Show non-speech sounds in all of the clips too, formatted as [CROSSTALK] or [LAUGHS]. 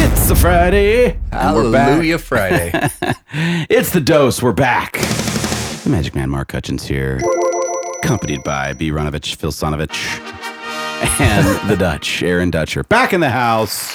It's a Friday. and we're back. Hallelujah Friday. [LAUGHS] It's the dose. We're back. The Magic Man Mark Hutchins here, accompanied by B. Ronovich, Phil Sonovich, and the [LAUGHS] Dutch, Aaron Dutcher, back in the house.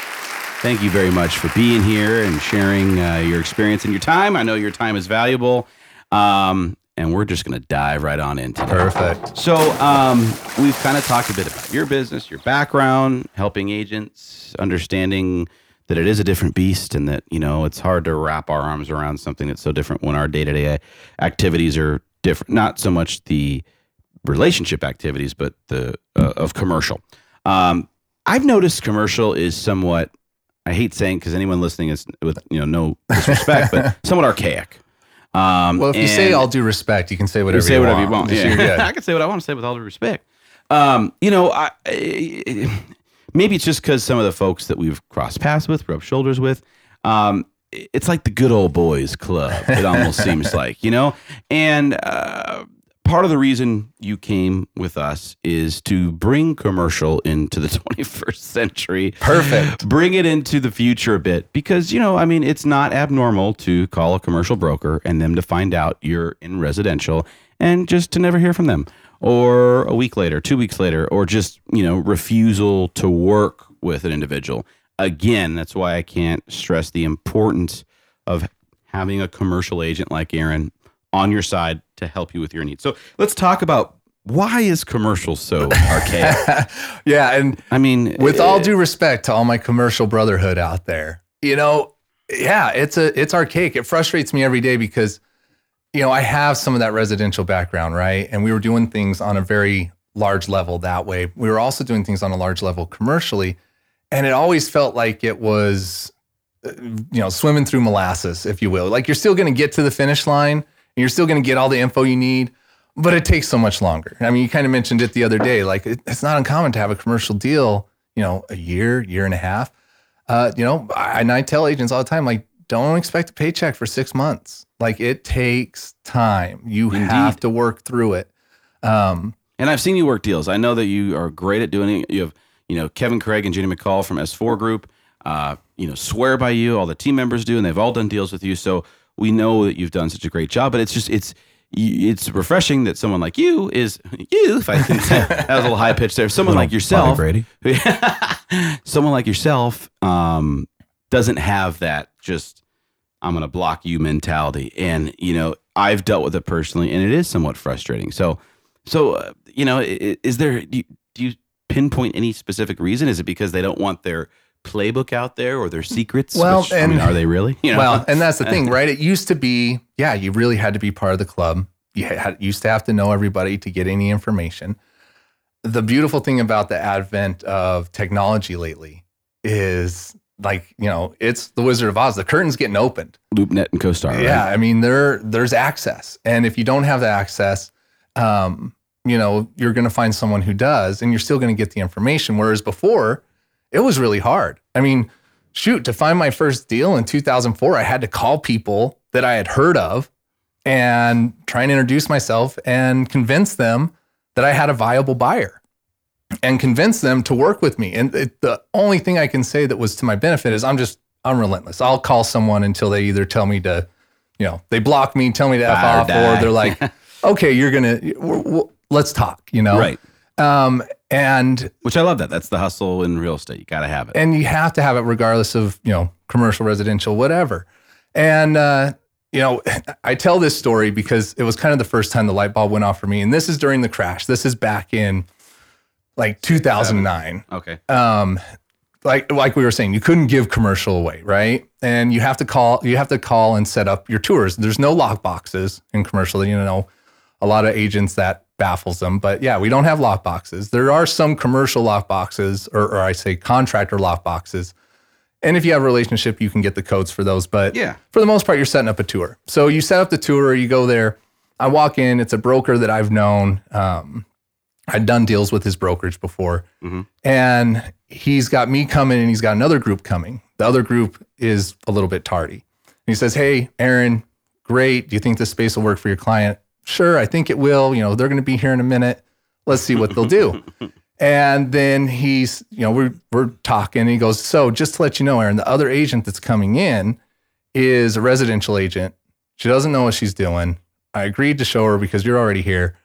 Thank you very much for being here and sharing uh, your experience and your time. I know your time is valuable. Um, and we're just going to dive right on into it. Perfect. So, um, we've kind of talked a bit about your business, your background, helping agents, understanding that it is a different beast and that, you know, it's hard to wrap our arms around something that's so different when our day to day activities are different. Not so much the relationship activities, but the uh, of commercial. Um, I've noticed commercial is somewhat, I hate saying because anyone listening is with, you know, no disrespect, but [LAUGHS] somewhat archaic. Um, Well, if you say and- all due respect, you can say you whatever say you whatever want. you want. Just- Yeah. [LAUGHS] I can say what I want to say with all due respect. Um, you know, I, I- [SIGHS] maybe it's just because some of the folks that we've crossed paths with, rubbed shoulders with, um, it's like the good old boys club. It almost [LAUGHS] seems like, you know, and uh, part of the reason you came with us is to bring commercial into the [LAUGHS] 21st century. Perfect. Bring it into the future a bit because, you know, I mean, it's not abnormal to call a commercial broker and them to find out you're in residential and just to never hear from them or a week later, two weeks later, or just, you know, refusal to work with an individual. Again, that's why I can't stress the importance of having a commercial agent like Aaron on your side to help you with your needs. So let's talk about why is commercial so archaic? [LAUGHS] yeah, and I mean, with all eh, due respect to all my commercial brotherhood out there, you know, yeah, it's a it's archaic. It frustrates me every day because, you know, I have some of that residential background, right? And we were doing things on a very large level that way. We were also doing things on a large level commercially, and it always felt like it was, uh, you know, swimming through molasses, if you will. Like you're still going to get to the finish line, you're still going to get all the info you need. But it takes so much longer. I mean, you kind of mentioned it the other day. Like, it, it's not uncommon to have a commercial deal, you know, a year, year and a half. Uh, you know, I, and I tell agents all the time, like, don't expect a paycheck for six months. Like, it takes time. You have to work through it. Um, And I've seen you work deals. I know that you are great at doing it. You have, you know, Kevin Craig and Jenny McCall from S4 Group, uh, you know, swear by you. All the team members do, and they've all done deals with you. So we know that you've done such a great job. But it's just it's it's refreshing that someone like you is you. If I can say [LAUGHS] that was a little high pitch there. Someone like yourself, Brady. [LAUGHS] someone like yourself, um, doesn't have that just I'm gonna block you mentality. And you know, I've dealt with it personally, and it is somewhat frustrating. So, so uh, you know, is there do you, do you pinpoint any specific reason? Is it because they don't want their playbook out there or their secrets? Well, Which, I mean, are they really? You know? Well, and that's the thing, [LAUGHS] right? It used to be, yeah, you really had to be part of the club. You had, used to have to know everybody to get any information. The beautiful thing about the advent of technology lately is like, you know, it's the Wizard of Oz. The curtain's getting opened. LoopNet and CoStar. right? Yeah, I mean there there's access, and if you don't have the access, um, you know you're going to find someone who does, and you're still going to get the information. Whereas before, it was really hard. I mean, shoot, to find my first deal in 2004, I had to call people that I had heard of and try and introduce myself and convince them that I had a viable buyer and convince them to work with me. And it, the only thing I can say that was to my benefit is I'm just I'm relentless. I'll call someone until they either tell me to, you know, they block me, tell me to f or off, or they're like, [LAUGHS] okay, you're gonna we're, we're, let's talk. You know, Right. Um, and Which I love that. That's the hustle in real estate. You got to have it. and you have to have it regardless of you know commercial residential whatever and uh, you know [LAUGHS] i tell this story because it was kind of the first time the light bulb went off for me and this is during the crash this is back in like 2009 okay. um like like we were saying you couldn't give commercial away right and you have to call you have to call and set up your tours there's no lock boxes in commercial you know a lot of agents that baffles them but yeah we don't have lock boxes there are some commercial lock boxes or, or i say contractor lock boxes and if you have a relationship you can get the codes for those but Yeah. for the most part you're setting up a tour so you set up the tour you go there i walk in it's a broker that i've known um, i'd done deals with his brokerage before and he's got me coming and he's got another group coming. The other group is a little bit tardy. And he says, Hey, Aaron, great. Do you think this space will work for your client? Sure, I think it will. You know, they're going to be here in a minute. Let's see what they'll do. [LAUGHS] And then he's, you know, we're we're talking. And he goes, "So just to let you know, Aaron, the other agent that's coming in is a residential agent. She doesn't know what she's doing. I agreed to show her because you're already here.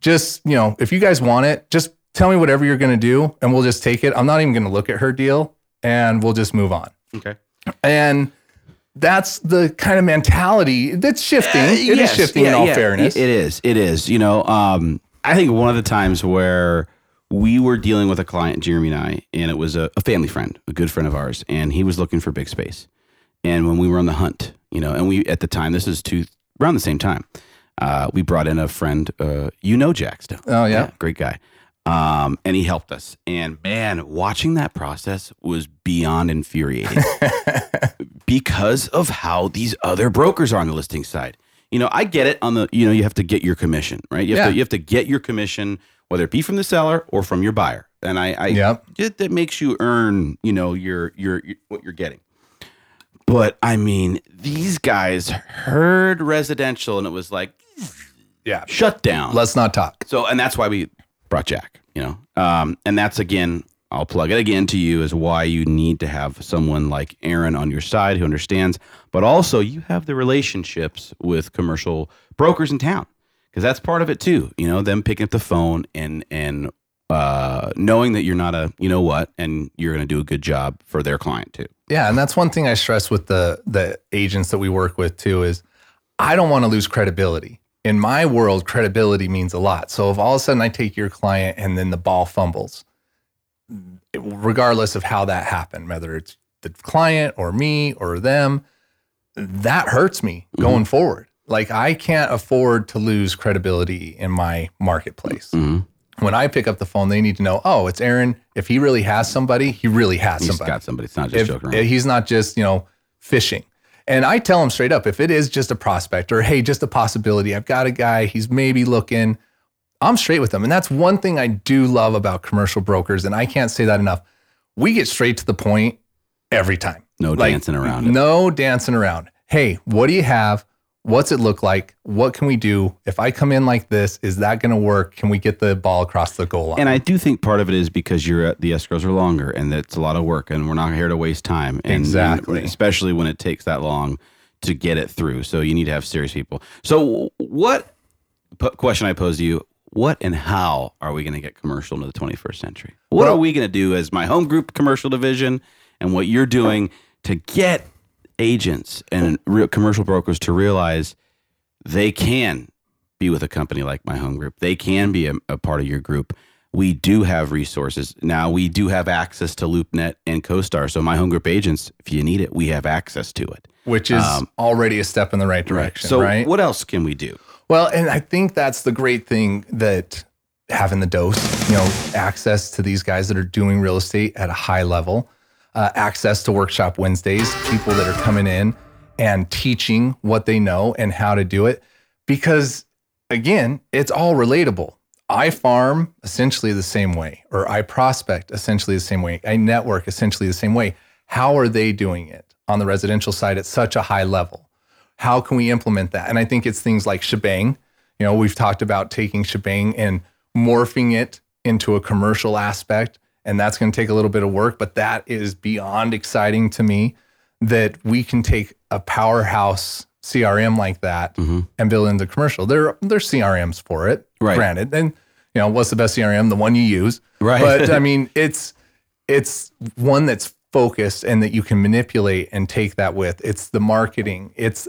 Just, you know, if you guys want it, just tell me whatever you're going to do and we'll just take it. I'm not even going to look at her deal and we'll just move on." Okay. And that's the kind of mentality that's shifting. Uh, It is yes, shifting in all yeah. fairness. It is. It is. You know, um, I think one of the times where we were dealing with a client, Jeremy and I, and it was a, a family friend, a good friend of ours, and he was looking for big space. And when we were on the hunt, you know, and we at the time, this is two around the same time, uh, we brought in a friend. Uh, you know, Jack still. Oh, yeah. great guy. Um, and he helped us. And man, watching that process was beyond infuriating [LAUGHS] because of how these other brokers are on the listing side. You know, I get it on the, you know, you have to get your commission, right? You have, Yeah. to, you have to get your commission, whether it be from the seller or from your buyer. And I, I Yep. it, that makes you earn, you know, your, your, your, what you're getting. But I mean, these guys heard residential and it was like yeah. shut down. Let's not talk. So, and that's why we brought Jack, you know, um, and that's again, I'll plug it again to you is why you need to have someone like Aaron on your side who understands, but also you have the relationships with commercial brokers in town because that's part of it too. You know, them picking up the phone and and uh, knowing that you're not a you know what, and you're going to do a good job for their client too. Yeah, and that's one thing I stress with the the agents that we work with too is I don't want to lose credibility. In my world, credibility means a lot. So if all of a sudden I take your client and then the ball fumbles, regardless of how that happened, whether it's the client or me or them, that hurts me going forward. Like I can't afford to lose credibility in my marketplace. Mhm. When I pick up the phone, they need to know, oh, it's Aaron. If he really has somebody, he really has He's somebody got somebody. It's not just if, joking around. he's not just you know fishing and i tell him straight up if it is just a prospect or hey just a possibility i've got a guy he's maybe looking i'm straight with them and that's one thing i do love about commercial brokers and i can't say that enough we get straight to the point every time No Like, dancing around it. no dancing around hey what do you have what's it look like what can we do if i come in like this is that going to work can we get the ball across the goal line And I do think part of it is because you're at the escrows are longer and it's a lot of work and we're not here to waste time. And, Exactly. and especially when it takes that long to get it through. So you need to have serious people. So what p- question I pose to you, what and how are we going to get commercial into the 21st century? What are we going to do as my home group commercial division and what you're doing to get agents and real commercial brokers to realize they can be with a company like my home group. They can be a, a part of your group. We do have resources. Now we do have access to LoopNet and CoStar. So my home group agents, if you need it, we have access to it. which is Um, already a step in the right direction So right what else can we do? Well, and I think that's the great thing that having the dose, you know, access to these guys that are doing real estate at a high level, uh, access to workshop Wednesdays, people that are coming in and teaching what they know and how to do it. Because again, it's all relatable. I farm essentially the same way, or I prospect essentially the same way. I network essentially the same way. How are they doing it on the residential side at such a high level? how can we implement that? And I think it's things like shebang. You know, we've talked about taking shebang and morphing it into a commercial aspect, and that's going to take a little bit of work, but that is beyond exciting to me that we can take a powerhouse CRM like that mm-hmm. and build into commercial. There, there's CRMs for it, Right. granted. And you know, what's the best CRM? The one you use. Right. But I [LAUGHS] mean, it's it's one that's focused and that you can manipulate and take that with. It's the marketing. It's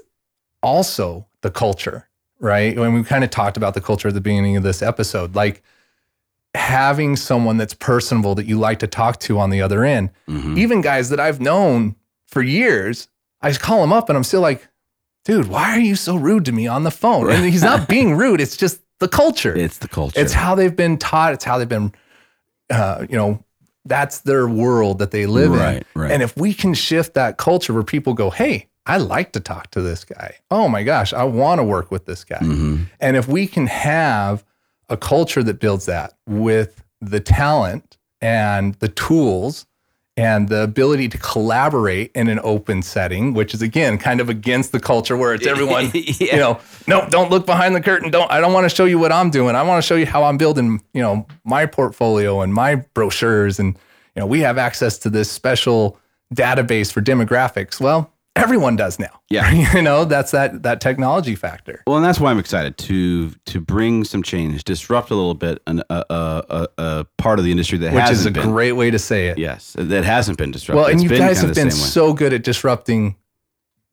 also the culture, right? When we kind of talked about the culture at the beginning of this episode, like having someone that's personable that you like to talk to on the other end. Mhm. Even guys that I've known for years, I just call them up and I'm still like, dude, why are you so rude to me on the phone? And he's not [LAUGHS] being rude. It's just the culture. It's the culture. It's how they've been taught. It's how they've been, uh, you know, that's their world that they live Right, in. right. And if we can shift that culture where people go, hey, I like to talk to this guy. Oh my gosh, I want to work with this guy. Mhm. And if we can have a culture that builds that with the talent and the tools and the ability to collaborate in an open setting, which is again kind of against the culture where it's [LAUGHS] everyone, Yeah. [LAUGHS] you know, no, don't look behind the curtain. Don't, I don't want to show you what I'm doing. I want to show you how I'm building, you know, my portfolio and my brochures. And, you know, we have access to this special database for demographics. Well, everyone does now. Yeah. [LAUGHS] you know, that's that, that technology factor. Well, and that's why I'm excited to to bring some change, disrupt a little bit an, a, a, a, a part of the industry that Which is a been. great way to say it. yes, that hasn't been disrupted. Well, and It's you guys have been so good at disrupting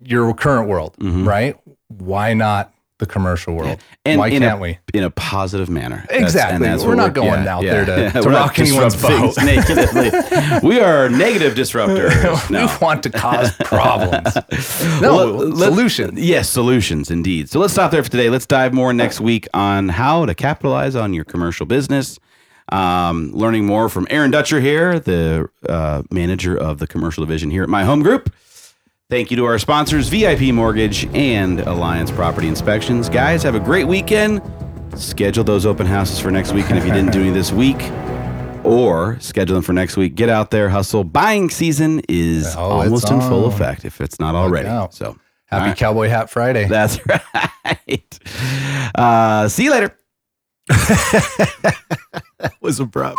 your current world, Mhm. right? Why not the commercial world? And Why in can't a, we? in a positive manner. Exactly. and that's We're not going out there to- [LAUGHS] to rock anyone's things negatively. [LAUGHS] we are negative disruptors. [LAUGHS] we want to cause problems. No, Well, solutions. Yes, solutions indeed. So let's stop there for today. Let's dive more next week on how to capitalize on your commercial business. Um, learning more from Aaron Dutcher here, the uh, manager of the commercial division here at My Home Group. Thank you to our sponsors, VIP Mortgage and Alliance Property Inspections. Guys, have a great weekend. Schedule those open houses for next week. And if you didn't do any this week, or schedule them for next week, get out there, hustle. Buying season is Oh, almost in full effect if it's not already. out. So Happy right. Cowboy Hat Friday. That's [LAUGHS] right. Uh, see you later. [LAUGHS] that was abrupt.